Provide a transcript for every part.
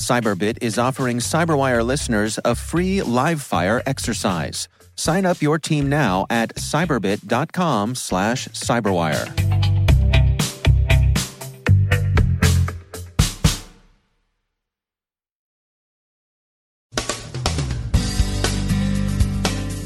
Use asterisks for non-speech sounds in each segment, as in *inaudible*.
Cyberbit is offering Cyberwire listeners a free live fire exercise. Sign up your team now at cyberbit.com slash cyberwire.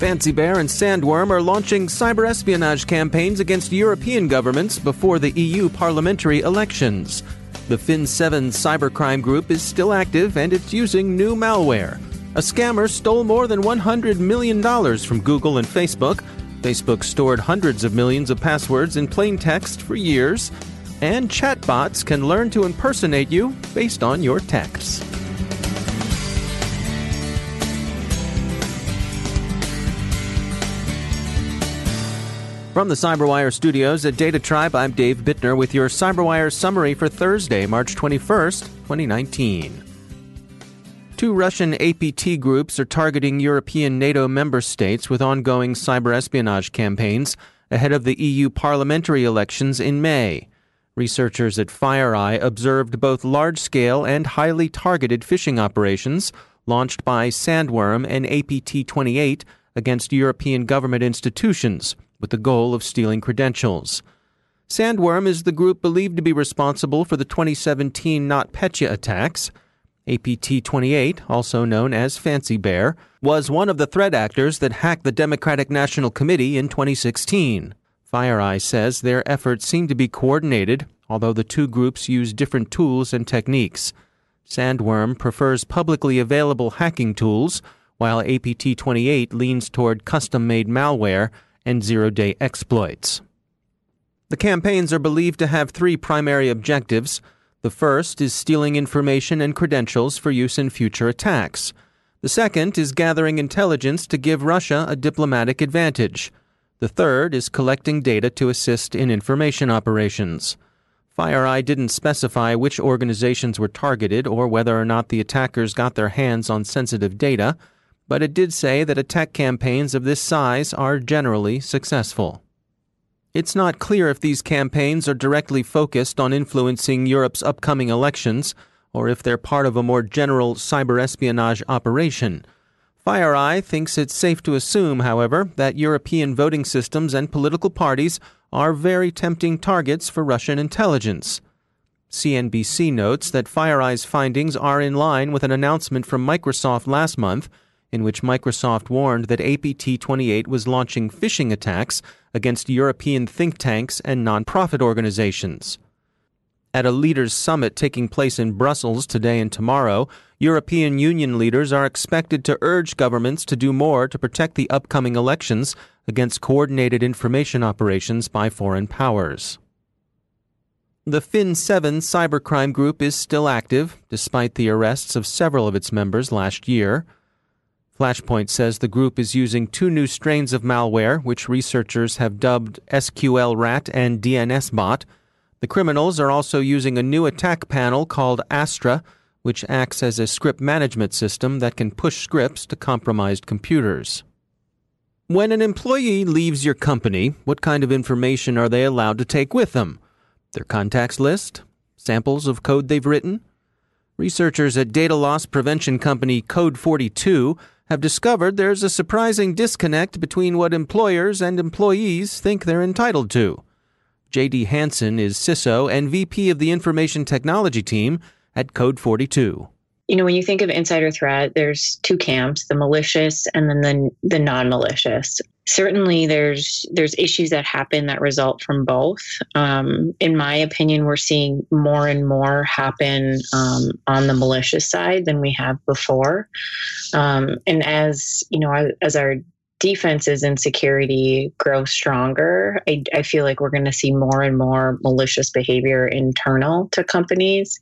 Fancy Bear and Sandworm are launching cyber espionage campaigns against European governments before the EU parliamentary elections. The Fin7 cybercrime group is still active and it's using new malware. A scammer stole more than $100 million from Google and Facebook. Facebook stored hundreds of millions of passwords in plain text for years. And chatbots can learn to impersonate you based on your texts. From the CyberWire studios at Data Tribe, I'm Dave Bittner with your CyberWire summary for Thursday, March 21st, 2019. Two Russian APT groups are targeting European NATO member states with ongoing cyber espionage campaigns ahead of the EU parliamentary elections in May. Researchers at FireEye observed both large scale and highly targeted phishing operations launched by Sandworm and APT 28 against European government institutions with the goal of stealing credentials. Sandworm is the group believed to be responsible for the 2017 NotPetya attacks. APT 28, also known as Fancy Bear, was one of the threat actors that hacked the Democratic National Committee in 2016. FireEye says their efforts seem to be coordinated, although the two groups use different tools and techniques. Sandworm prefers publicly available hacking tools, while APT 28 leans toward custom made malware and zero day exploits. The campaigns are believed to have three primary objectives. The first is stealing information and credentials for use in future attacks. The second is gathering intelligence to give Russia a diplomatic advantage. The third is collecting data to assist in information operations. FireEye didn't specify which organizations were targeted or whether or not the attackers got their hands on sensitive data but it did say that attack campaigns of this size are generally successful. It's not clear if these campaigns are directly focused on influencing Europe's upcoming elections or if they're part of a more general cyber espionage operation. FireEye thinks it's safe to assume, however, that European voting systems and political parties are very tempting targets for Russian intelligence. CNBC notes that FireEye's findings are in line with an announcement from Microsoft last month in which Microsoft warned that APT 28 was launching phishing attacks against European think tanks and nonprofit organizations. At a leaders' summit taking place in Brussels today and tomorrow, European Union leaders are expected to urge governments to do more to protect the upcoming elections against coordinated information operations by foreign powers. The Fin7 cybercrime group is still active, despite the arrests of several of its members last year. Flashpoint says the group is using two new strains of malware, which researchers have dubbed SQL Rat and DNS Bot. The criminals are also using a new attack panel called Astra, which acts as a script management system that can push scripts to compromised computers. When an employee leaves your company, what kind of information are they allowed to take with them? Their contacts list? Samples of code they've written? Researchers at data loss prevention company Code 42 have discovered there's a surprising disconnect between what employers and employees think they're entitled to. Jadee Hanson is CISO and VP of the Information Technology Team at Code 42. You know, when you think of insider threat, there's two camps, the malicious and then the, the non-malicious. Certainly there's there's issues that happen that result from both. Um, in my opinion, we're seeing more and more happen um, on the malicious side than we have before. Um, and as you know, as our defenses and security grow stronger, I, I feel like we're going to see more and more malicious behavior internal to companies.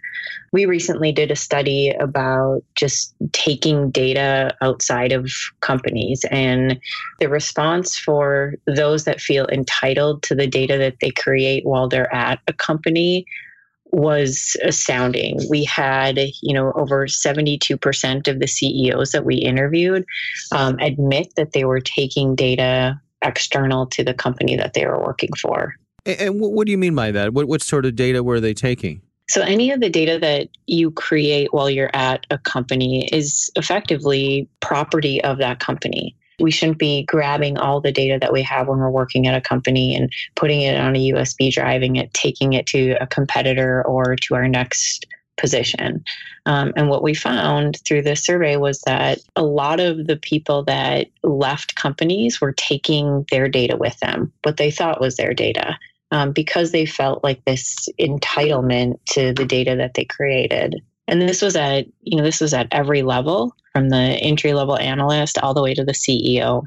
We recently did a study about just taking data outside of companies, and the response for those that feel entitled to the data that they create while they're at a company was astounding. We had, you know, over 72% of the CEOs that we interviewed um, admit that they were taking data external to the company that they were working for. And what do you mean by that? What, what sort of data were they taking? So, any of the data that you create while you're at a company is effectively property of that company we shouldn't be grabbing all the data that we have when we're working at a company and putting it on a USB drive and it taking it to a competitor or to our next position. Um, and what we found through this survey was that a lot of the people that left companies were taking their data with them, what they thought was their data. Um, because they felt like this entitlement to the data that they created. And this was at, you know, this was at every level from the entry level analyst all the way to the CEO.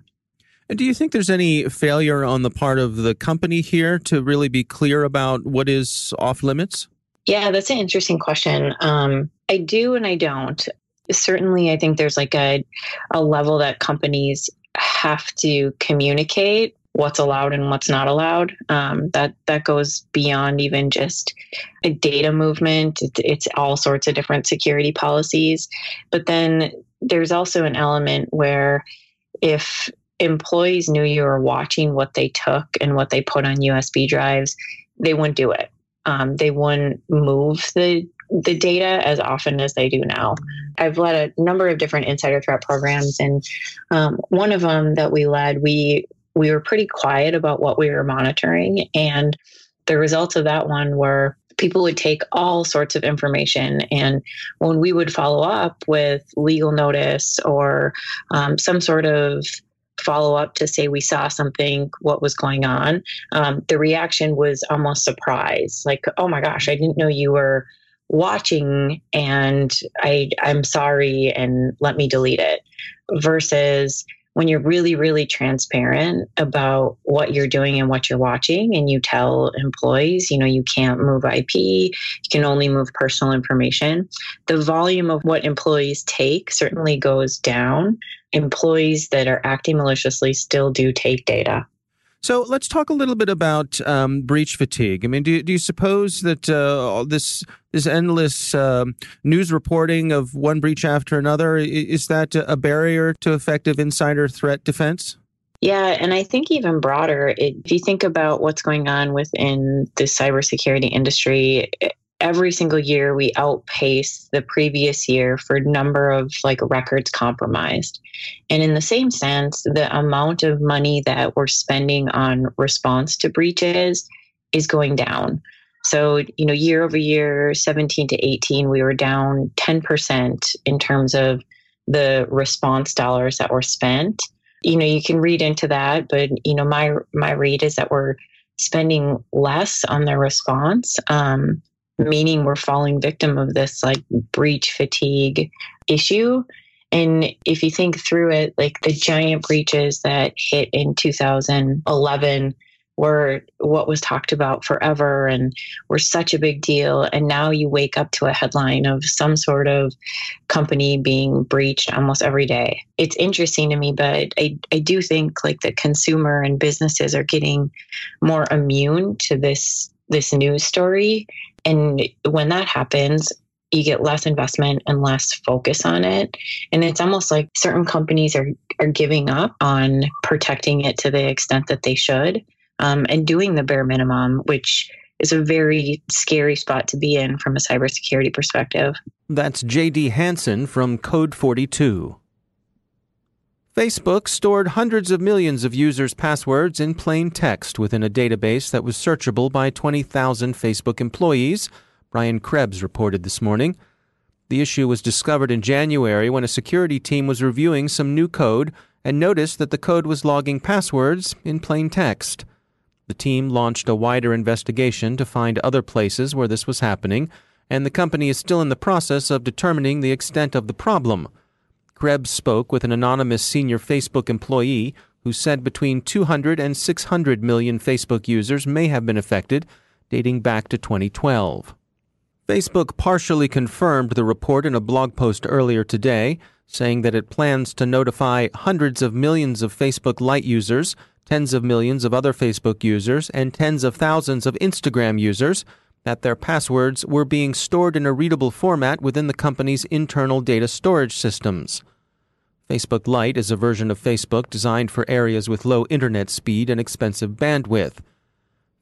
And do you think there's any failure on the part of the company here to really be clear about what is off limits? Yeah, that's an interesting question. Um, I do and I don't. Certainly, I think there's like a, a level that companies have to communicate what's allowed and what's not allowed. Um, that that goes beyond even just a data movement. It's, it's all sorts of different security policies. But then there's also an element where if employees knew you were watching what they took and what they put on USB drives, they wouldn't do it. Um, they wouldn't move the the data as often as they do now. I've led a number of different insider threat programs, and um, one of them that we led, we we were pretty quiet about what we were monitoring, and the results of that one were people would take all sorts of information. And when we would follow up with legal notice or um, some sort of follow up to say we saw something, what was going on, um, the reaction was almost surprise like, oh my gosh, I didn't know you were watching and I, I'm sorry and let me delete it versus when you're really, really transparent about what you're doing and what you're watching, and you tell employees, you know, you can't move IP, you can only move personal information, the volume of what employees take certainly goes down. Employees that are acting maliciously still do take data. So let's talk a little bit about um, breach fatigue. I mean, do, do you suppose that uh, this this endless uh, news reporting of one breach after another is that a barrier to effective insider threat defense? Yeah, and I think even broader, it, if you think about what's going on within the cybersecurity industry, every single year we outpace the previous year for number of like records compromised. And in the same sense the amount of money that we're spending on response to breaches is going down. So you know year over year 17 to 18 we were down 10% in terms of the response dollars that were spent. You know you can read into that but you know my my read is that we're spending less on the response. Um, meaning we're falling victim of this like breach fatigue issue. And if you think through it, like the giant breaches that hit in 2011 were what was talked about forever and were such a big deal. And now you wake up to a headline of some sort of company being breached almost every day. It's interesting to me, but I, I do think like the consumer and businesses are getting more immune to this this news story and when that happens, you get less investment and less focus on it. And it's almost like certain companies are, are giving up on protecting it to the extent that they should um, and doing the bare minimum, which is a very scary spot to be in from a cybersecurity perspective. That's Jadee Hanson from Code 42. Facebook stored hundreds of millions of users' passwords in plain text within a database that was searchable by 20,000 Facebook employees, Brian Krebs reported this morning. The issue was discovered in January when a security team was reviewing some new code and noticed that the code was logging passwords in plain text. The team launched a wider investigation to find other places where this was happening, and the company is still in the process of determining the extent of the problem. Krebs spoke with an anonymous senior Facebook employee who said between 200 and 600 million Facebook users may have been affected, dating back to 2012. Facebook partially confirmed the report in a blog post earlier today, saying that it plans to notify hundreds of millions of Facebook Lite users, tens of millions of other Facebook users, and tens of thousands of Instagram users that their passwords were being stored in a readable format within the company's internal data storage systems. Facebook Lite is a version of Facebook designed for areas with low internet speed and expensive bandwidth.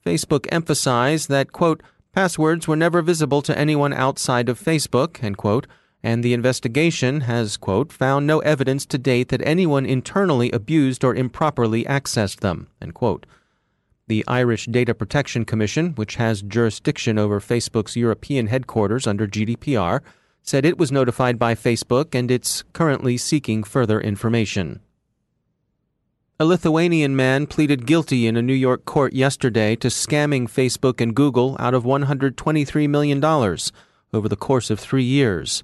Facebook emphasized that, quote, passwords were never visible to anyone outside of Facebook, end quote, and the investigation has, quote, found no evidence to date that anyone internally abused or improperly accessed them, end quote. The Irish Data Protection Commission, which has jurisdiction over Facebook's European headquarters under GDPR, said it was notified by Facebook and it's currently seeking further information. A Lithuanian man pleaded guilty in a New York court yesterday to scamming Facebook and Google out of $123 million over the course of three years.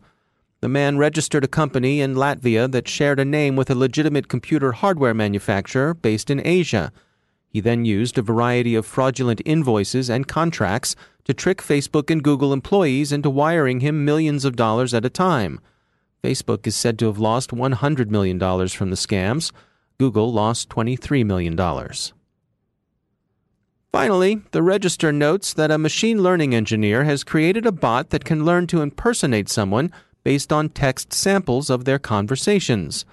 The man registered a company in Latvia that shared a name with a legitimate computer hardware manufacturer based in Asia. He then used a variety of fraudulent invoices and contracts to trick Facebook and Google employees into wiring him millions of dollars at a time. Facebook is said to have lost $100 million from the scams. Google lost $23 million. Finally, the Register notes that a machine learning engineer has created a bot that can learn to impersonate someone based on text samples of their conversations.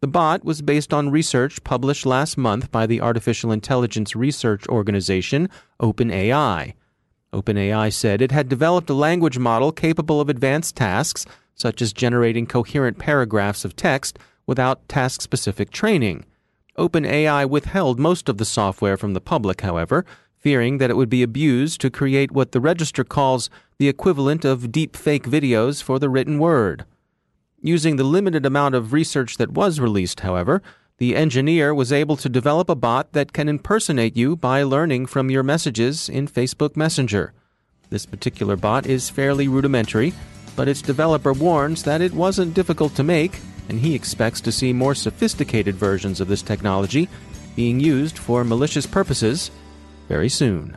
The bot was based on research published last month by the artificial intelligence research organization OpenAI. OpenAI said it had developed a language model capable of advanced tasks, such as generating coherent paragraphs of text, without task specific training. OpenAI withheld most of the software from the public, however, fearing that it would be abused to create what the register calls the equivalent of deep fake videos for the written word. Using the limited amount of research that was released, however, the engineer was able to develop a bot that can impersonate you by learning from your messages in Facebook Messenger. This particular bot is fairly rudimentary, but its developer warns that it wasn't difficult to make, and he expects to see more sophisticated versions of this technology being used for malicious purposes very soon.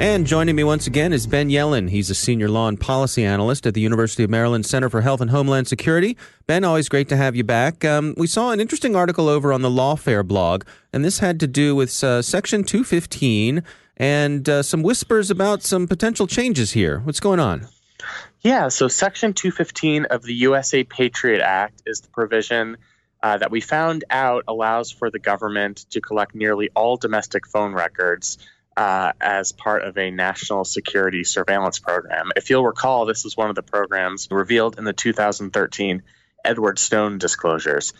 And joining me once again is Ben Yellen. He's a senior law and policy analyst at the University of Maryland Center for Health and Homeland Security. Ben, always great to have you back. Um, we saw an interesting article over on the Lawfare blog, and this had to do with uh, Section 215 and uh, some whispers about some potential changes here. What's going on? Yeah, so Section 215 of the USA Patriot Act is the provision uh, that we found out allows for the government to collect nearly all domestic phone records uh, as part of a national security surveillance program. If you'll recall, this is one of the programs revealed in the 2013 Edward Snowden disclosures.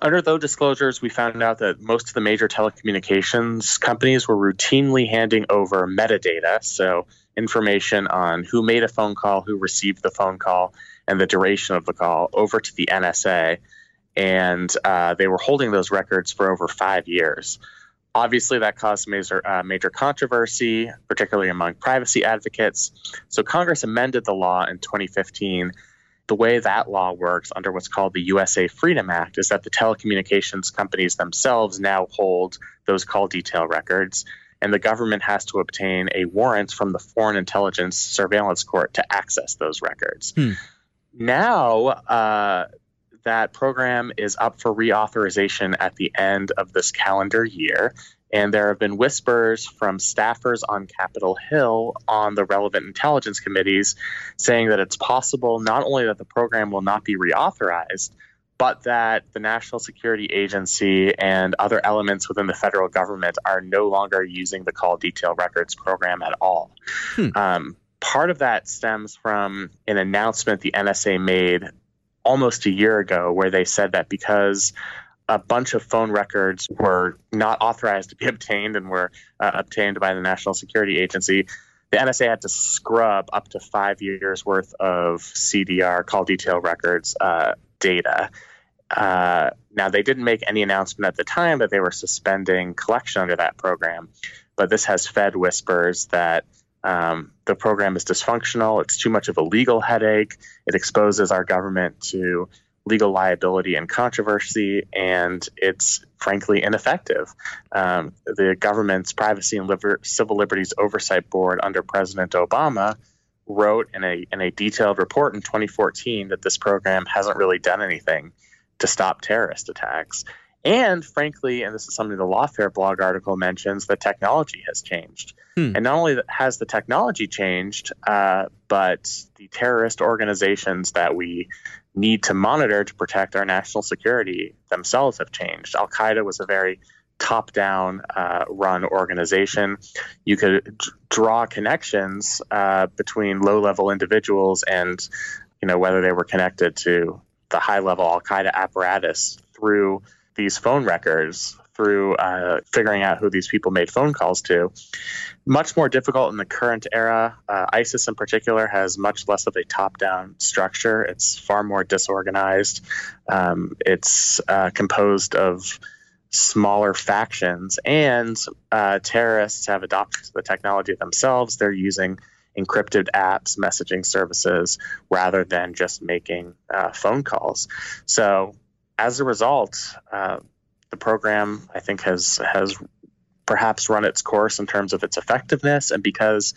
Under those disclosures, we found out that most of the major telecommunications companies were routinely handing over metadata, so information on who made a phone call, who received the phone call, and the duration of the call over to the NSA. And uh, they were holding those records for over five years. Obviously, that caused major, uh, major controversy, particularly among privacy advocates. So, Congress amended the law in 2015. The way that law works under what's called the USA Freedom Act is that the telecommunications companies themselves now hold those call detail records, and the government has to obtain a warrant from the Foreign Intelligence Surveillance Court to access those records. Hmm. Now, uh, that program is up for reauthorization at the end of this calendar year. And there have been whispers from staffers on Capitol Hill on the relevant intelligence committees saying that it's possible not only that the program will not be reauthorized, but that the National Security Agency and other elements within the federal government are no longer using the call detail records program at all. Hmm. Um, part of that stems from an announcement the NSA made almost a year ago where they said that because a bunch of phone records were not authorized to be *laughs* obtained and were uh, obtained by the National Security Agency, the NSA had to scrub up to five years worth of CDR, call detail records uh, data. Uh, now, they didn't make any announcement at the time that they were suspending collection under that program, but this has fed whispers that um, the program is dysfunctional. It's too much of a legal headache. It exposes our government to legal liability and controversy, and it's frankly ineffective. Um, the government's Privacy and Liber- Civil Liberties Oversight Board under President Obama wrote in a in a detailed report in 2014 that this program hasn't really done anything to stop terrorist attacks. And frankly, and this is something the Lawfare blog article mentions, the technology has changed. Hmm. And not only has the technology changed, uh, but the terrorist organizations that we need to monitor to protect our national security themselves have changed. Al Qaeda was a very top down uh, run organization. You could d- draw connections uh, between low level individuals and you know whether they were connected to the high level Al Qaeda apparatus through these phone records through uh, figuring out who these people made phone calls to. Much more difficult in the current era. Uh, ISIS, in particular, has much less of a top down structure. It's far more disorganized. Um, it's uh, composed of smaller factions, and uh, terrorists have adopted the technology themselves. They're using encrypted apps, messaging services, rather than just making uh, phone calls. So as a result, uh, the program I think has has perhaps run its course in terms of its effectiveness, and because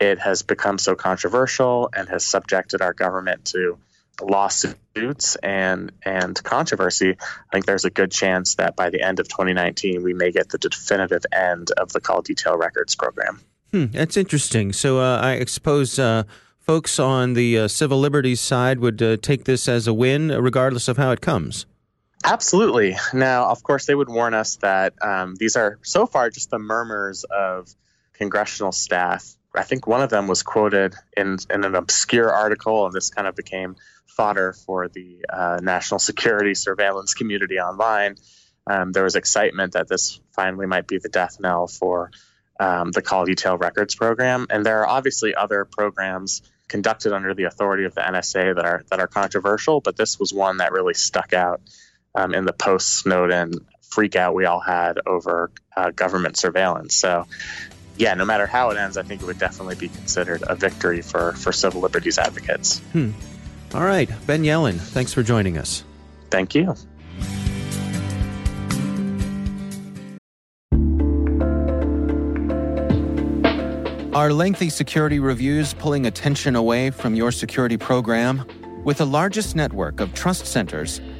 it has become so controversial and has subjected our government to lawsuits and and controversy, I think there's a good chance that by the end of 2019 we may get the definitive end of the call detail records program. Hmm, that's interesting. So uh, I suppose. Uh, folks on the uh, civil liberties side would uh, take this as a win, regardless of how it comes. Absolutely. Now, of course, they would warn us that um, these are so far just the murmurs of congressional staff. I think one of them was quoted in, in an obscure article, and this kind of became fodder for the uh, national security surveillance community online. Um, there was excitement that this finally might be the death knell for um, the call detail records program. And there are obviously other programs conducted under the authority of the NSA that are that are controversial, but this was one that really stuck out um, in the post Snowden freak out we all had over uh, government surveillance. So, yeah, no matter how it ends, I think it would definitely be considered a victory for, for civil liberties advocates. Hmm. All right. Ben Yellen, thanks for joining us. Thank you. Are lengthy security reviews pulling attention away from your security program? With the largest network of trust centers,